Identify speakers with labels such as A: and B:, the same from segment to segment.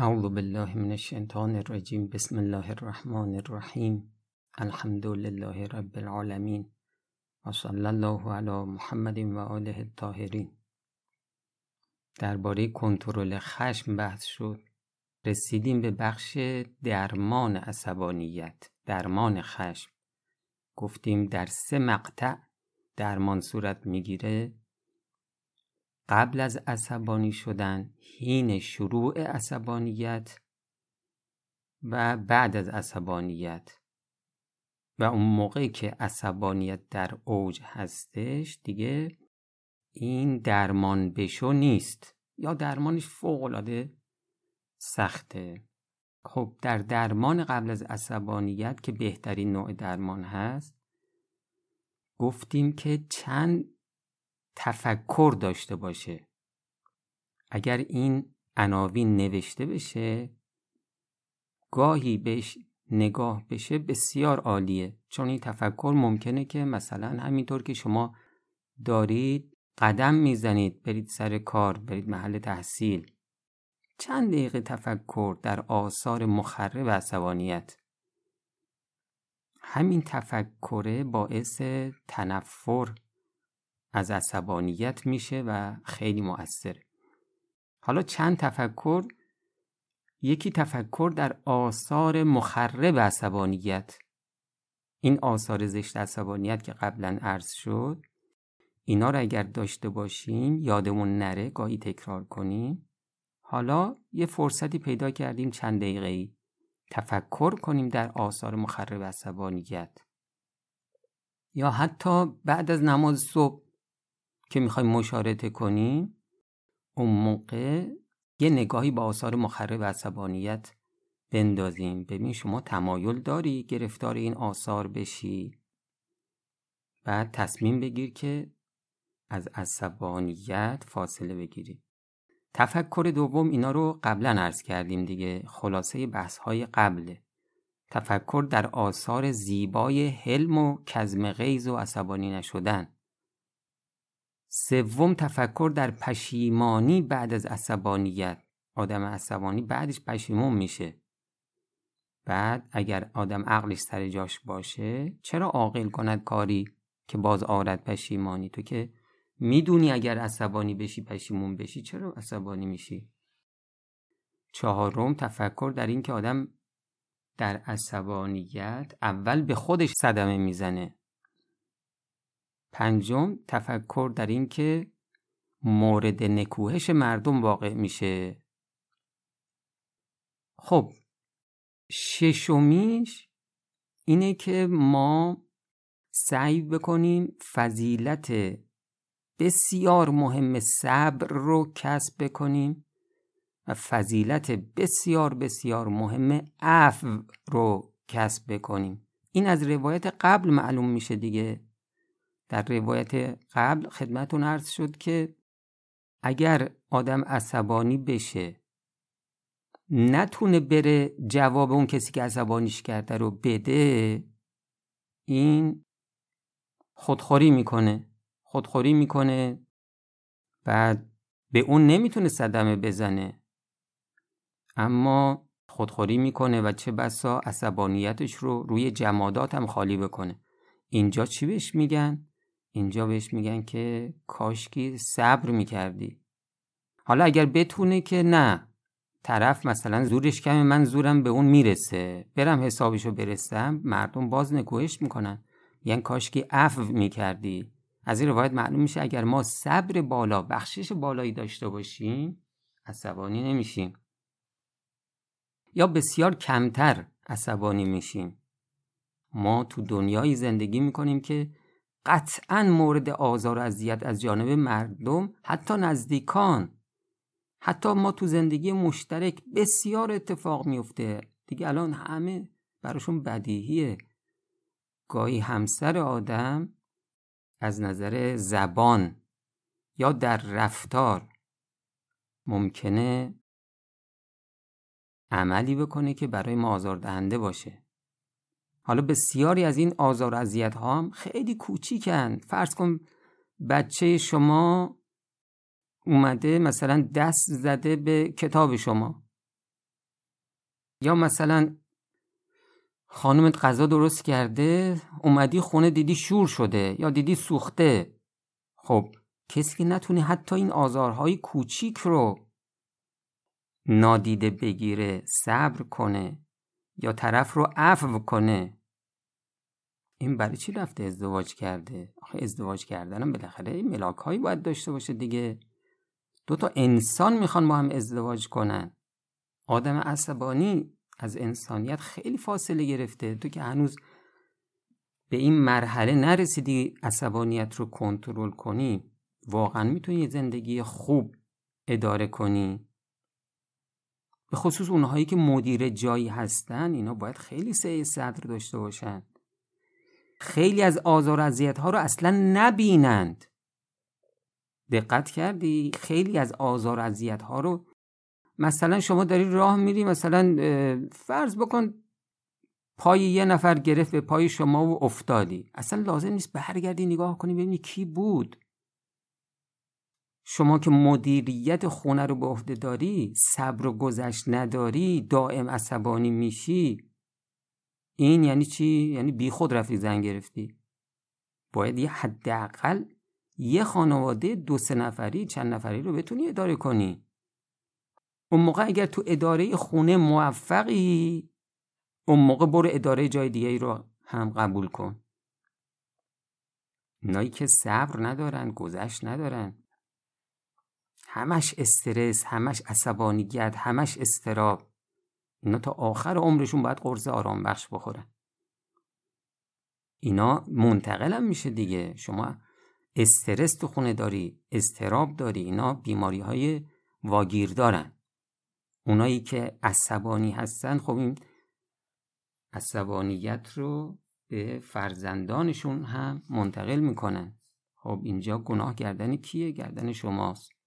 A: اعوذ بالله من الشیطان الرجیم بسم الله الرحمن الرحیم الحمد لله رب العالمین و صلی الله علی محمد و آله الطاهرین. درباره کنترل خشم بحث شد. رسیدیم به بخش درمان عصبانیت درمان خشم. گفتیم در سه مقطع درمان صورت می‌گیره. قبل از عصبانی شدن حین شروع عصبانیت و بعد از عصبانیت. و اون موقعی که عصبانیت در اوج هستش دیگه این درمان بشو نیست. یا درمانش فوقالعاده سخته. خب در درمان قبل از عصبانیت که بهترین نوع درمان هست گفتیم که چند تفکر داشته باشه. اگر این عناوین نوشته بشه گاهی بهش نگاه بشه بسیار عالیه. چون این تفکر ممکنه که مثلا همینطور که شما دارید قدم می‌زنید برید سر کار برید محل تحصیل. چند دقیقه تفکر در آثار مخرب عصبانیت. همین تفکره باعث تنفر از عصبانیت میشه و خیلی مؤثره حالا چند تفکر؟ یکی تفکر در آثار مخرب عصبانیت. این آثار زشت عصبانیت که قبلا عرض شد اینا رو اگر داشته باشیم یادمون نره گاهی تکرار کنیم. حالا یه فرصتی پیدا کردیم چند دقیقه ای تفکر کنیم در آثار مخرب عصبانیت. یا حتی بعد از نماز صبح که می‌خوایم مشارطه کنیم اون موقع یه نگاهی با آثار مخرب عصبانیت بندازیم. ببین شما تمایل داری گرفتار این آثار بشی. بعد تصمیم بگیر که از عصبانیت فاصله بگیری. تفکر دوم اینا رو قبلا عرض کردیم دیگه. خلاصه بحث های قبله تفکر در آثار زیبای حلم و کزم غیز و عصبانی نشدن. سوم تفکر در پشیمانی بعد از عصبانیت. آدم عصبانی بعدش پشیمون میشه. بعد اگر آدم عقلش سر جاش باشه چرا عاقل کند کاری که باز آرد پشیمانی؟ تو که می‌دونی اگر عصبانی بشی پشیمون بشی چرا عصبانی میشی؟ چهارم تفکر در این که آدم در عصبانیت اول به خودش صدمه می‌زنه. پنجم تفکر در این که مورد نکوهش مردم واقع میشه. خب ششمیش اینه که ما سعی بکنیم فضیلت بسیار مهم صبر رو کسب بکنیم و فضیلت بسیار بسیار مهم عفو رو کسب بکنیم. این از روایت قبل معلوم میشه دیگه. در روایت قبل خدمتون عرض شد که اگر آدم عصبانی بشه نتونه بره جواب اون کسی که عصبانیش کرده رو بده این خودخوری می‌کنه خودخوری می‌کنه بعد به اون نمی‌تونه صدمه بزنه اما خودخوری می‌کنه و چه بسا عصبانیتش رو روی جمادات هم خالی بکنه اینجا چی بهش میگن؟ اینجا بهش میگن که کاشکی صبر می‌کردی. حالا اگر بتونه که نه طرف مثلا زورش کمه من زورم به اون می‌رسه. برم حسابشو برسم مردم باز نکوهش می‌کنن. یعنی کاشکی عفو می‌کردی. از این روایت معلوم میشه اگر ما صبر بالا بخشش بالایی داشته باشیم عصبانی نمیشیم. یا بسیار کمتر عصبانی میشیم. ما تو دنیایی زندگی می‌کنیم که قطعا مورد آزار و اذیت از جانب مردم حتی نزدیکان. حتی ما تو زندگی مشترک بسیار اتفاق میفته دیگه الان همه براشون بدیهیه. گاهی همسر آدم از نظر زبان یا در رفتار ممکنه عملی بکنه که برای ما آزاردهنده باشه. حالا بسیاری از این آزار و اذیت ها هم خیلی کوچیکن. فرض کن بچه شما اومده مثلا دست زده به کتاب شما. یا مثلا خانومت غذا درست کرده اومدی خونه دیدی شور شده یا دیدی سوخته. خب کسی که نتونه حتی این آزارهای کوچیک رو نادیده بگیره صبر کنه یا طرف رو عفو کنه. این برای چی رفته ازدواج کرده؟ آخه ازدواج کردنم بالاخره ملاک هایی باید داشته باشه دیگه. دو تا انسان می‌خوان با هم ازدواج کنن. آدم عصبانی از انسانیت خیلی فاصله گرفته. تو که هنوز به این مرحله نرسیدی عصبانیت رو کنترل کنی واقعا می‌تونی زندگی خوب اداره کنی. به خصوص اونهایی که مدیر جایی هستن اینا باید خیلی سعی صدر داشته باشن. خیلی از آزار اذیت ها رو اصلا نبینند. دقت کردی؟ خیلی از آزار اذیت ها رو مثلا شما داری راه میری مثلا فرض بکن پای یه نفر گرفت به پای شما و افتادی. اصلا لازم نیست برگردی نگاه کنی ببینی کی بود. شما که مدیریت خونه رو به عهده داری صبر و گذشت نداری دائم عصبانی میشی. این یعنی چی؟ یعنی بی خود رفتی زن گرفتی. باید یه حداقل یه خانواده دو سه نفری چند نفری رو بتونی اداره کنی. اون موقع اگر تو اداره خونه موفقی اون موقع برو اداره جای دیگه رو هم قبول کن. اینایی که صبر ندارن گذشت ندارن. همش استرس همش عصبانیت همش استراب اینا تا آخر عمرشون باید قرص آرام بخش بخورن. اینا منتقل هم میشه دیگه. شما استرس تو خونه داری استراب داری اینا بیماری های واگیر دارن. اونایی که عصبانی هستن خب این عصبانیت رو به فرزندانشون هم منتقل می‌کنن. خب اینجا گناه گردن کیه؟ گردن شماست.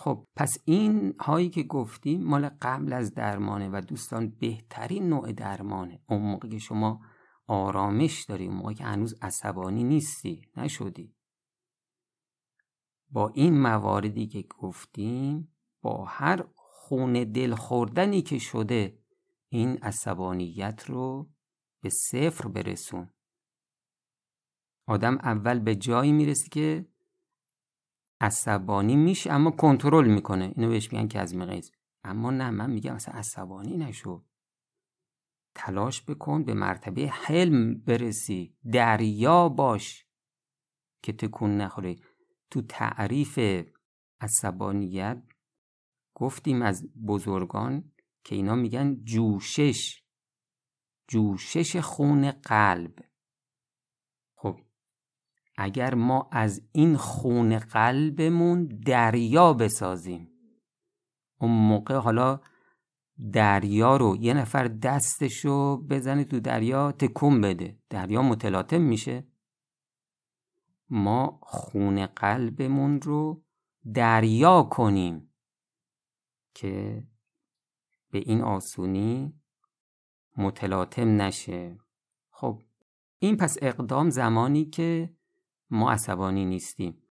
A: خب پس این هایی که گفتیم مال قبل از درمانه و دوستان بهترین نوع درمانه. اون موقع که شما آرامش داری اون موقع که هنوز عصبانی نیستی نشدی. با این مواردی که گفتیم با هر خون دل خوردنی که شده این عصبانیت رو به صفر برسون. آدم اول به جایی می‌رسه که عصبانی میشه اما کنترل می‌کنه. اینو بهش میگن مقیز اما نه من میگم اصلا عصبانی نشو. تلاش بکن به مرتبه حلم برسی. دریا باش که تکون نخوری. تو تعریف عصبانیت گفتیم از بزرگان که اینا میگن جوشش. جوشش خون قلب. اگر ما از این خون قلبمون دریا بسازیم. اون موقع حالا دریا رو یه نفر دستشو بزنه تو دریا تکون بده. دریا متلاطم میشه. ما خون قلبمون رو دریا کنیم که به این آسونی متلاطم نشه. خب این پس اقدام زمانی که ما عصبانی نیستیم.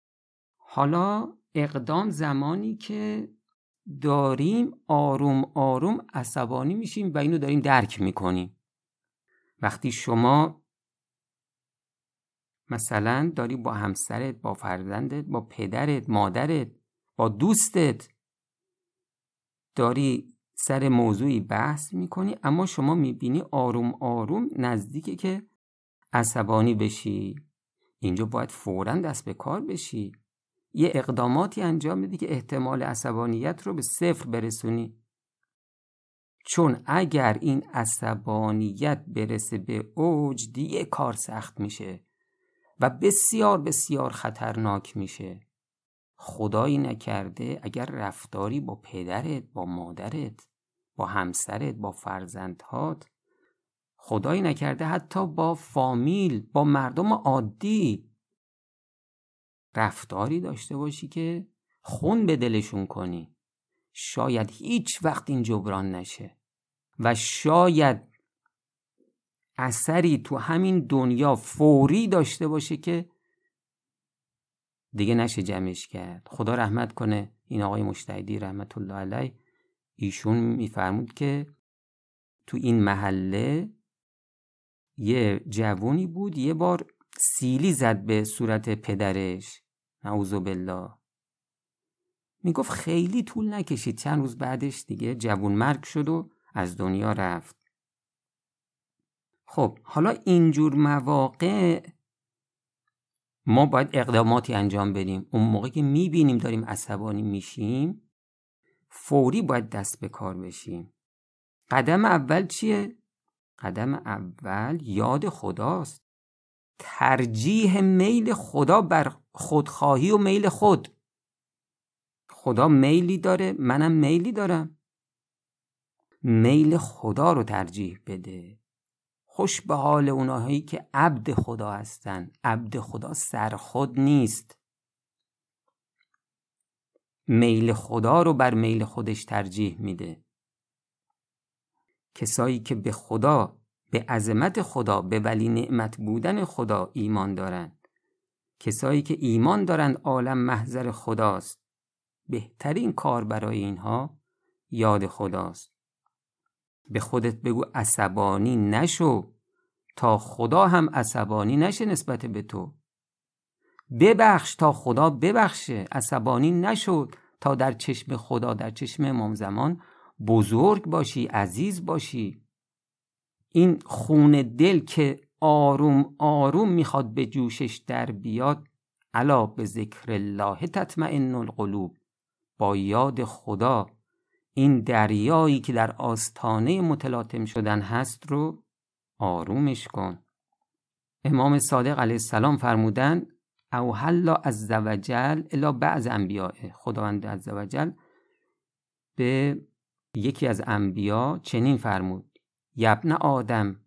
A: حالا اقدام زمانی که داریم آروم آروم عصبانی میشیم و اینو داریم درک می‌کنیم. وقتی شما مثلا داری با همسرت با فرزندت با پدرت مادرت با دوستت داری سر موضوعی بحث می‌کنی اما شما می‌بینی آروم آروم نزدیکه که عصبانی بشی. اینجا باید فورا دست به کار بشی. یه اقداماتی انجام بدی که احتمال عصبانیت رو به صفر برسونی. چون اگر این عصبانیت برسه به اوج دیگه کار سخت میشه و بسیار بسیار خطرناک میشه. خدایی نکرده اگر رفتاری با پدرت با مادرت با همسرت با فرزندهات خدایی نکرده حتی با فامیل با مردم عادی. رفتاری داشته باشی که خون به دلشون کنی. شاید هیچ وقت این جبران نشه. و شاید اثری تو همین دنیا فوری داشته باشه که دیگه نشه جمعش کرد. خدا رحمت کنه. این آقای مشتهدی رحمت الله علیه ایشون میفرمود که تو این محله یه جوونی بود یه بار سیلی زد به صورت پدرش. نعوذ بالله می‌گفت خیلی طول نکشید. چند روز بعدش دیگه جوون مرگ شد و از دنیا رفت. خب حالا اینجور مواقع ما باید اقداماتی انجام بدیم. اون موقع که می‌بینیم داریم عصبانی میشیم فوری باید دست به کار بشیم. قدم اول چیه؟ قدم اول یاد خداست. ترجیح میل خدا بر خودخواهی و میل خود. خدا میلی داره منم میلی دارم. میل خدا رو ترجیح بده. خوش به حال اونایی که عبد خدا هستن. عبد خدا سر خود نیست. میل خدا رو بر میل خودش ترجیح میده. کسایی که به خدا به عظمت خدا به ولی نعمت بودن خدا ایمان دارند. کسایی که ایمان دارند عالم محضر خداست. بهترین کار برای اینها یاد خداست. به خودت بگو عصبانی نشو تا خدا هم عصبانی نشه نسبت به تو. ببخش تا خدا ببخشه عصبانی نشد تا در چشم خدا در چشم امام زمان بزرگ باشی عزیز باشی. این خون دل که آروم آروم می‌خواد به جوشش در بیاد علا به ذکر الله تطمئن القلوب. با یاد خدا این دریایی که در آستانه متلاطم شدن هست رو آرومش کن. امام صادق علیه السلام فرمودن او از زوجل الا بعض انبیاء. خداوند از زوجل به یکی از انبیا چنین فرمود یبن آدم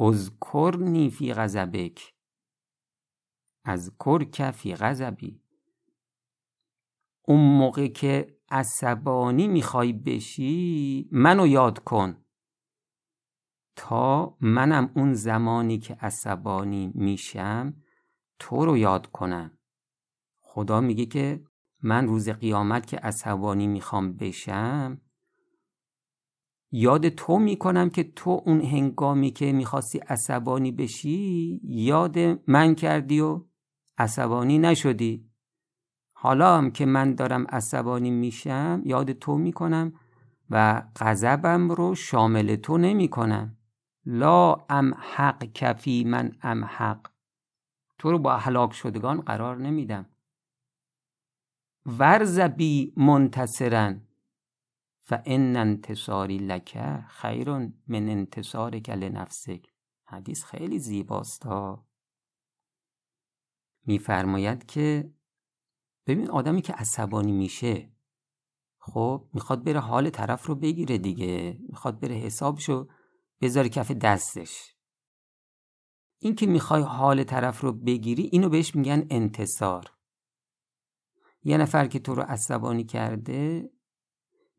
A: اذکرنی فی غضبک. از کرک فی غضبی. اون موقع که عصبانی می‌خوای بشی منو یاد کن. تا منم اون زمانی که عصبانی میشم تو رو یاد کنم. خدا میگه که من روز قیامت که عصبانی می‌خوام بشم یاد تو می‌کنم که تو اون هنگامی که می‌خواستی عصبانی بشی یاد من کردی و عصبانی نشدی. حالا هم که من دارم عصبانی میشم یاد تو می‌کنم و غضبم رو شامل تو نمی‌کنم. لا ام حق کفی من ام حق تو رو با هلاک شدگان قرار نمیدم. ورزبی منتصرن. و ان انتصاری لکه خیر من انتصارک لنفسک حدیث خیلی زیباست ها. میفرماید که ببین آدمی که عصبانی میشه خب می‌خواد بره حال طرف رو بگیره دیگه. می‌خواد بره حسابشو بذاره کف دستش. این که می‌خوای حال طرف رو بگیری اینو بهش میگن انتصار. یه نفر که تو رو عصبانی کرده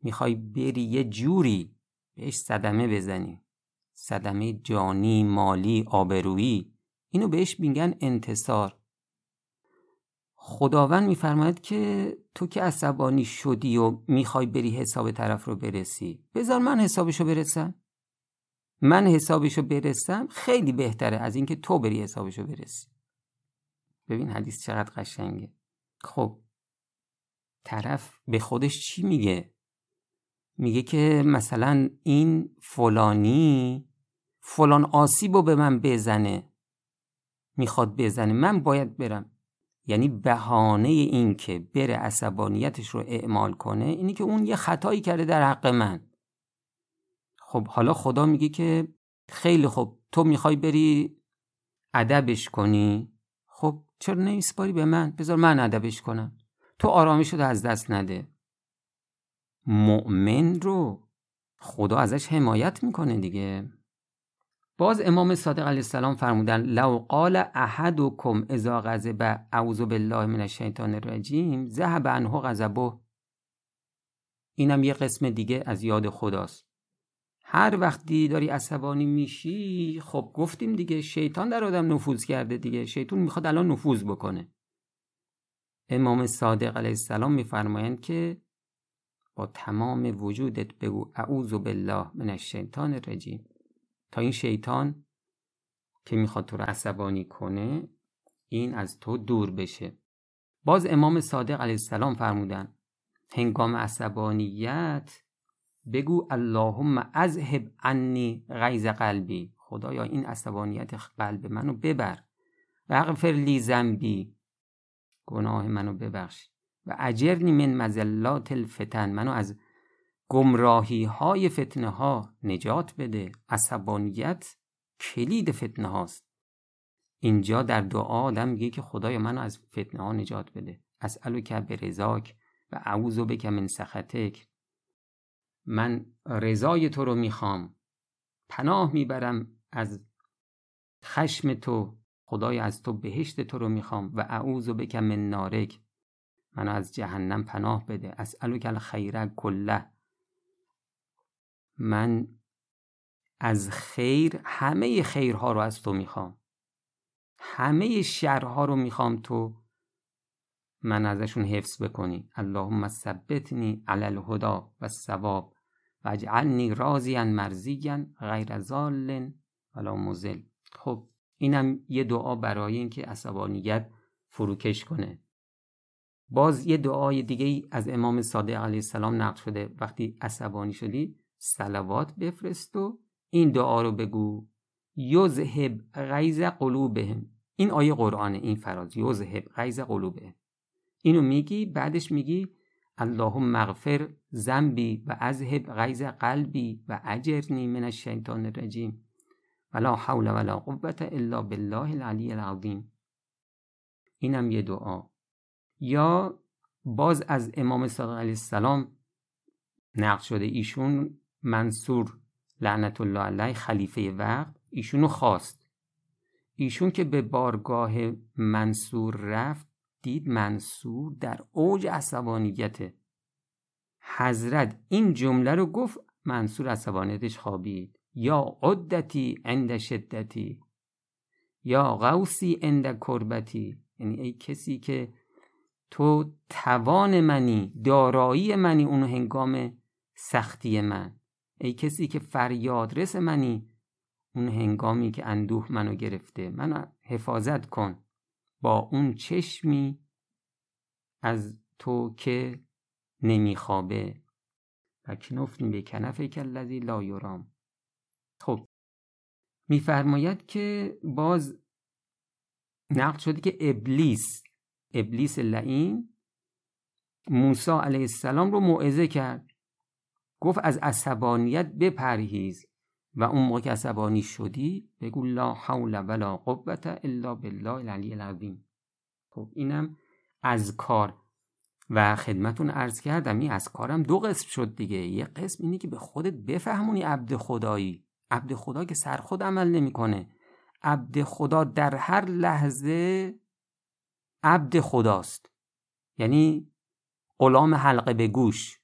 A: می‌خوای بری یه جوری بهش صدمه بزنی. صدمه جانی مالی آبرویی. اینو بهش میگن انتصار. خداوند میفرماید که تو که عصبانی شدی و می‌خوای بری حساب طرف رو برسی. بذار من حسابشو برسم. من حسابشو برسم خیلی بهتره از اینکه تو بری حسابشو برسی. ببین حدیث چقدر قشنگه. خب طرف به خودش چی میگه؟ میگه که مثلا این فلانی فلان آسیب رو به من بزنه. می‌خواد بزنه. من باید برم. یعنی بهانه این که بره عصبانیتش رو اعمال کنه اینی که اون یه خطایی کرده در حق من. خب حالا خدا میگه که خیلی خوب تو می‌خوای بری ادبش کنی. خب چرا نمیسپاری به من؟ بذار من ادبش کنم. تو آرامش رو از دست نده. مؤمن رو خدا ازش حمایت می‌کنه دیگه. باز امام صادق علیه السلام فرمودن لو قال احدکم اذا غضب اعوذ بالله من الشیطان الرجیم ذهب عنه غضبه. اینم یه قسم دیگه از یاد خداست. هر وقتی داری عصبانی میشی خب گفتیم دیگه شیطان در آدم نفوذ کرده دیگه. شیطان می‌خواد الان نفوذ بکنه. امام صادق علیه السلام میفرمایند که با تمام وجودت بگو اعوذ بالله من الشیطان الرجیم. تا این شیطان که می‌خواد تو رو عصبانی کنه این از تو دور بشه. باز امام صادق علیه السلام فرمودن هنگام عصبانیت بگو اللهم اذهب عنی غیظ قلبی. خدایا این عصبانیت قلب منو ببر. و لی ذنبی. گناه منو ببخش. و اجرنی من مزلات الفتن. منو از گمراهی های فتنه ها نجات بده. عصبانیت کلید فتنه هاست اینجا در دعا آدم میگه که خدای منو از فتنه ها نجات بده. اسالو که به رضاک و اعوذ بک من سخطک. من رضای تو رو می‌خوام. پناه می‌برم از خشم تو. خدای از تو بهشت تو رو می‌خوام. و اعوذ بک من نارک. منو از جهنم پناه بده. اسالو که الخیر کله. من از خیر همه خیرها رو از تو می‌خوام. همه شرها رو می‌خوام تو من ازشون حفظ بکنی. اللهم ثبتنی علی الهدا و الثواب و اجعلنی راضیا مرضیا غیر زال ولا مزل خب اینم یه دعا برای اینکه عصبانیت فروکش کنه. باز یه دعای دیگه از امام صادق علیه السلام نقل شده. وقتی عصبانی شدی سلوات بفرست و این دعا رو بگو. یذهب غیظ قلوبهم. این آیه قرآنه این فراز. یذهب غیظ قلوبهم. اینو میگی بعدش میگی اللهم مغفر ذنبی و اذهب غیظ قلبی و اجرنی من الشیطان الرجیم. ولا حول ولا قوت الا بالله العلی العظیم. اینم یه دعا. یا باز از امام صادق علیه السلام نقل شده ایشون منصور لعنت الله علیه خلیفه وقت ایشونو خواست. ایشون که به بارگاه منصور رفت دید منصور در اوج عصبانیته حضرت این جمله رو گفت منصور عصبانیتش خوابید. یا قدتی عند شدتی یا غوسی عند کربتی. یعنی ای کسی که تو توان منی دارایی منی اون هنگام سختی من. ای کسی که فریادرس منی اون هنگامی که اندوه منو گرفته. منو حفاظت کن با اون چشمی از تو که نمیخوابه. و کنفنی به کنفه کلذی لا یرام. خب میفرماید که باز نقل شده که ابلیس ابلیس لعین موسی علیه السلام رو موعظه کرد. گفت از عصبانیت بپرهیز و اون موقع که عصبانی شدی بگو لا حول ولا قوت الا بالله العلی العظیم. خب اینم از کار. و خدمتون عرض کردم این از کارم دو قسم شد دیگه. یه قسم اینه که به خودت بفهمونی عبد خدایی. عبد خدا که سر خود عمل نمی‌کنه. عبد خدا در هر لحظه عبد خداست. یعنی غلام حلقه به گوش.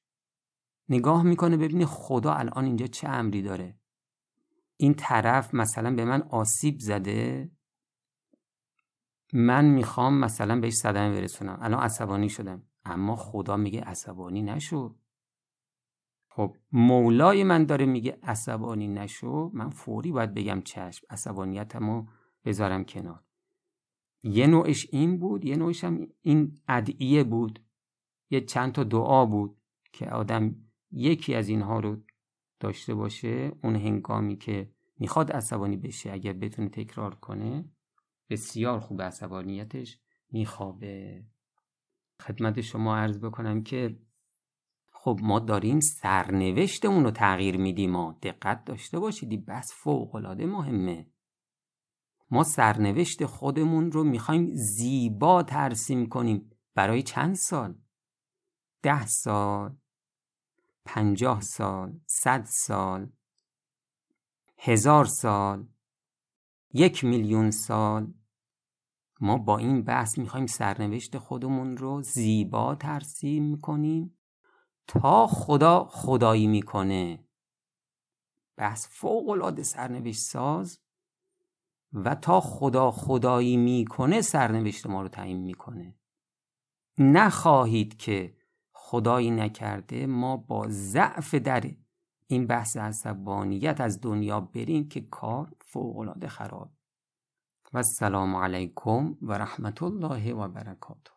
A: نگاه می‌کنه ببینه خدا الان اینجا چه امری داره. این طرف مثلا به من آسیب زده. من می‌خوام مثلا بهش صدمه برسونم. الان عصبانی شدم. اما خدا میگه عصبانی نشو. خب مولای من داره میگه عصبانی نشو. من فوری باید بگم چشم. عصبانیتمو بذارم کنار. یه نوعش این بود یه نوعش هم این ادعیه بود. یه چند تا دعا بود که آدم یکی از اینها رو داشته باشه اون هنگامی که می‌خواد عصبانی بشه اگر بتونه تکرار کنه بسیار خوب عصبانیتش میخوابه. خدمت شما عرض بکنم که خب ما داریم سرنوشتمون رو تغییر میدیم ما دقت داشته باشید بس فوق العاده مهمه. ما سرنوشت خودمون رو می‌خوایم زیبا ترسیم کنیم. برای چند سال؟ ده سال پنجاه سال صد سال هزار سال یک میلیون سال. ما با این بحث می‌خوایم سرنوشت خودمون رو زیبا ترسیم کنیم تا خدا خدایی می‌کنه. بحث فوق العاده سرنوشت ساز. و تا خدا خدایی می‌کنه سرنوشت ما رو تعیین می‌کنه. نخواهید که خدایی نکرده ما با ضعف در این بحث عصبانیت از دنیا بریم که کار فوقالعاده خراب. و السلام علیکم و رحمت الله و برکاته.